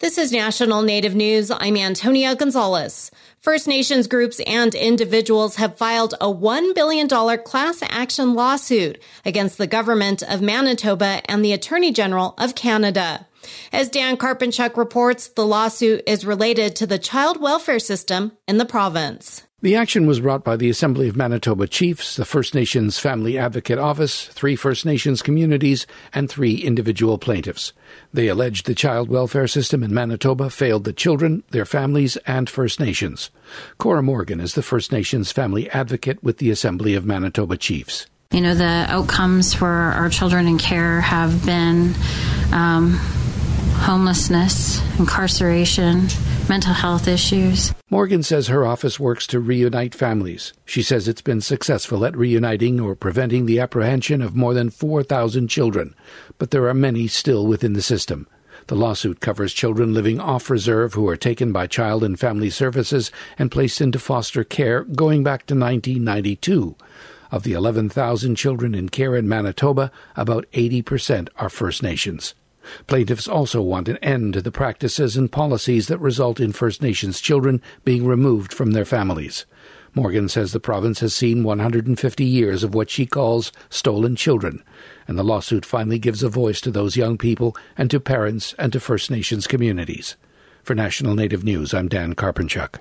This is National Native News. I'm Antonia Gonzales. First Nations groups and individuals have filed a $1 billion class action lawsuit against the government of Manitoba and the Attorney General of Canada. As Dan Karpenchuk reports, the lawsuit is related to the child welfare system in the province. The action was brought by the Assembly of Manitoba Chiefs, the First Nations Family Advocate Office, three First Nations communities, and three individual plaintiffs. They alleged the child welfare system in Manitoba failed the children, their families, and First Nations. Cora Morgan is the First Nations Family Advocate with the Assembly of Manitoba Chiefs. You know, the outcomes for our children in care have been um, homelessness, incarceration, mental health issues. Morgan says her office works to reunite families. She says it's been successful at reuniting or preventing the apprehension of more than 4,000 children, but there are many still within the system. The lawsuit covers children living off reserve who are taken by Child and Family Services and placed into foster care going back to 1992. Of the 11,000 children in care in Manitoba, about 80% are First Nations. Plaintiffs also want an end to the practices and policies that result in First Nations children being removed from their families. Morgan says the province has seen 150 years of what she calls stolen children, and the lawsuit finally gives a voice to those young people and to parents and to First Nations communities. For National Native News, I'm Dan Karpenchuk.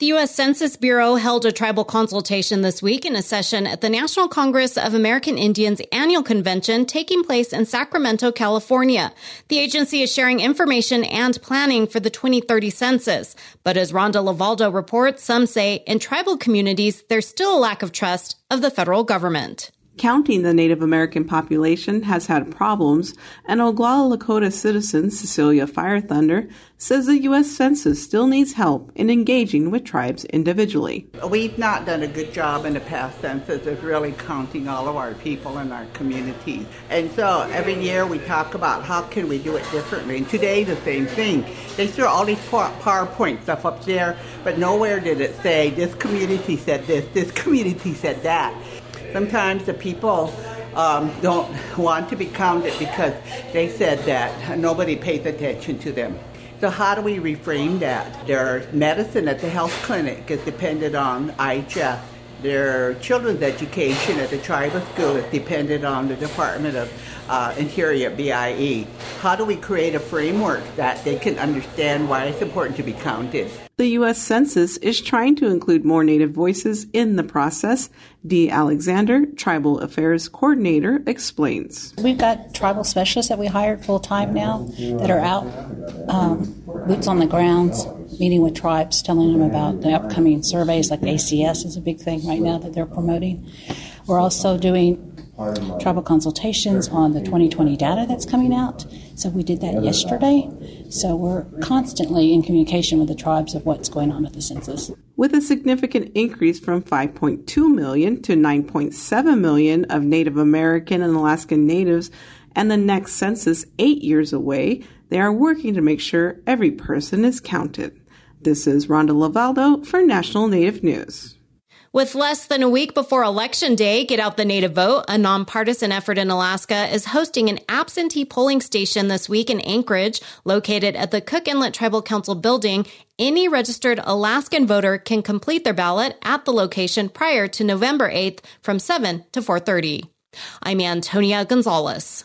The U.S. Census Bureau held a tribal consultation this week in a session at the National Congress of American Indians annual convention taking place in Sacramento, California. The agency is sharing information and planning for the 2030 census. But as Rhonda LeValdo reports, some say in tribal communities, there's still a lack of trust of the federal government. Counting the Native American population has had problems, and Oglala Lakota citizen Cecilia Firethunder says the U.S. Census still needs help in engaging with tribes individually. We've not done a good job in the past census of really counting all of our people in our communities. And so every year we talk about how can we do it differently. And today the same thing. They threw all these PowerPoint stuff up there, but nowhere did it say this community said this, this community said that. Sometimes the people um, don't want to be counted because they said that nobody pays attention to them. So how do we reframe that? Their medicine at the health clinic is dependent on IHS. Their children's education at the tribal school is dependent on the Department of uh, Interior, BIE. How do we create a framework that they can understand why it's important to be counted? The U.S. Census is trying to include more Native voices in the process. Dee Alexander, Tribal Affairs Coordinator, explains. We've got tribal specialists that we hired full time now that are out, um, boots on the grounds, meeting with tribes, telling them about the upcoming surveys, like ACS is a big thing right now that they're promoting. We're also doing tribal consultations on the 2020 data that's coming out. So we did that yesterday. So we're constantly in communication with the tribes of what's going on with the census. With a significant increase from 5.2 million to 9.7 million of Native American and Alaskan natives, and the next census eight years away, they are working to make sure every person is counted. This is Rhonda LeValdo for National Native News. With less than a week before Election Day, Get Out the Native Vote, a nonpartisan effort in Alaska, is hosting an absentee polling station this week in Anchorage, located at the Cook Inlet Tribal Council building. Any registered Alaskan voter can complete their ballot at the location prior to November 8th from 7 to 4:30. I'm Antonia Gonzales.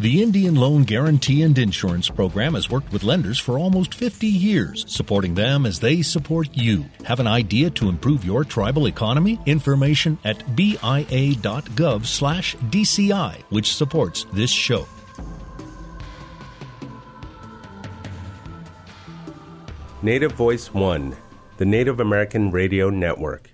The Indian Loan Guarantee and Insurance Program has worked with lenders for almost 50 years, supporting them as they support you. Have an idea to improve your tribal economy? Information at bia.gov slash DCI, which supports this show. Native Voice One, the Native American Radio Network.